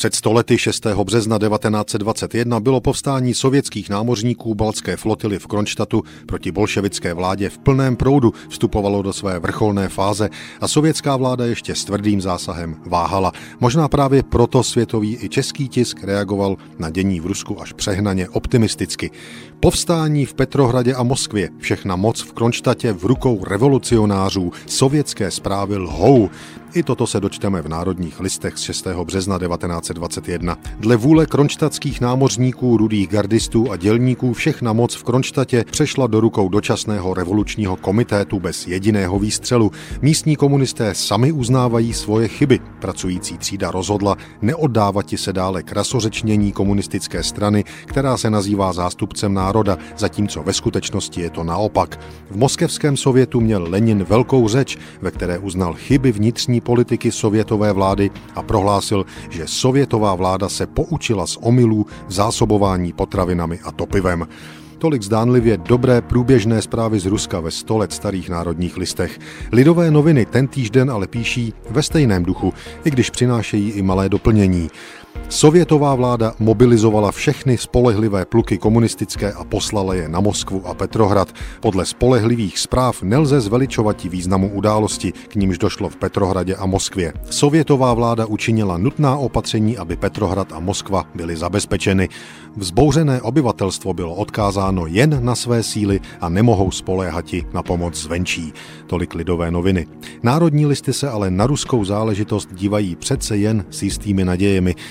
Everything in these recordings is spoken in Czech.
Před stolety 6. března 1921 bylo povstání sovětských námořníků Balské flotily v Kronštatu proti bolševické vládě v plném proudu vstupovalo do své vrcholné fáze a sovětská vláda ještě s tvrdým zásahem váhala. Možná právě proto světový i český tisk reagoval na dění v Rusku až přehnaně optimisticky. Povstání v Petrohradě a Moskvě, všechna moc v Kronštatě v rukou revolucionářů, sovětské zprávy lhou. I toto se dočteme v národních listech z 6. března 1921. Dle vůle kronštatských námořníků, rudých gardistů a dělníků všechna moc v Kronštatě přešla do rukou dočasného revolučního komitétu bez jediného výstřelu. Místní komunisté sami uznávají svoje chyby. Pracující třída rozhodla neoddávat se dále k rasořečnění komunistické strany, která se nazývá zástupcem národa, zatímco ve skutečnosti je to naopak. V moskevském sovětu měl Lenin velkou řeč, ve které uznal chyby vnitřní politiky sovětové vlády a prohlásil, že sovětová vláda se poučila z omylů v zásobování potravinami a topivem. Tolik zdánlivě dobré průběžné zprávy z Ruska ve 100 let starých národních listech. Lidové noviny ten týžden ale píší ve stejném duchu, i když přinášejí i malé doplnění. Sovětová vláda mobilizovala všechny spolehlivé pluky komunistické a poslala je na Moskvu a Petrohrad. Podle spolehlivých zpráv nelze zveličovat významu události, k nímž došlo v Petrohradě a Moskvě. Sovětová vláda učinila nutná opatření, aby Petrohrad a Moskva byly zabezpečeny. Vzbouřené obyvatelstvo bylo odkázáno jen na své síly a nemohou spoléhati na pomoc zvenčí. Tolik lidové noviny. Národní listy se ale na ruskou záležitost dívají přece jen s jistými nadějemi.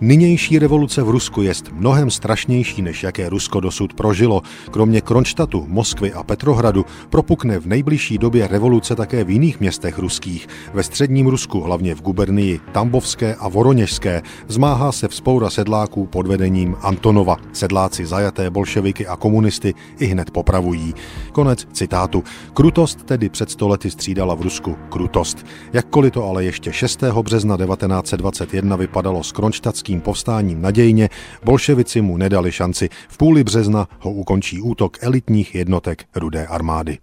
Nynější revoluce v Rusku je mnohem strašnější, než jaké Rusko dosud prožilo. Kromě Kronštatu, Moskvy a Petrohradu propukne v nejbližší době revoluce také v jiných městech ruských. Ve středním Rusku, hlavně v gubernii Tambovské a Voroněžské, zmáhá se vzpoura sedláků pod vedením Antonova. Sedláci zajaté bolševiky a komunisty i hned popravují. Konec citátu. Krutost tedy před stolety střídala v Rusku krutost. Jakkoliv to ale ještě 6. března 1921 vypadalo s kronštatským královským povstáním nadějně, bolševici mu nedali šanci. V půli března ho ukončí útok elitních jednotek Rudé armády.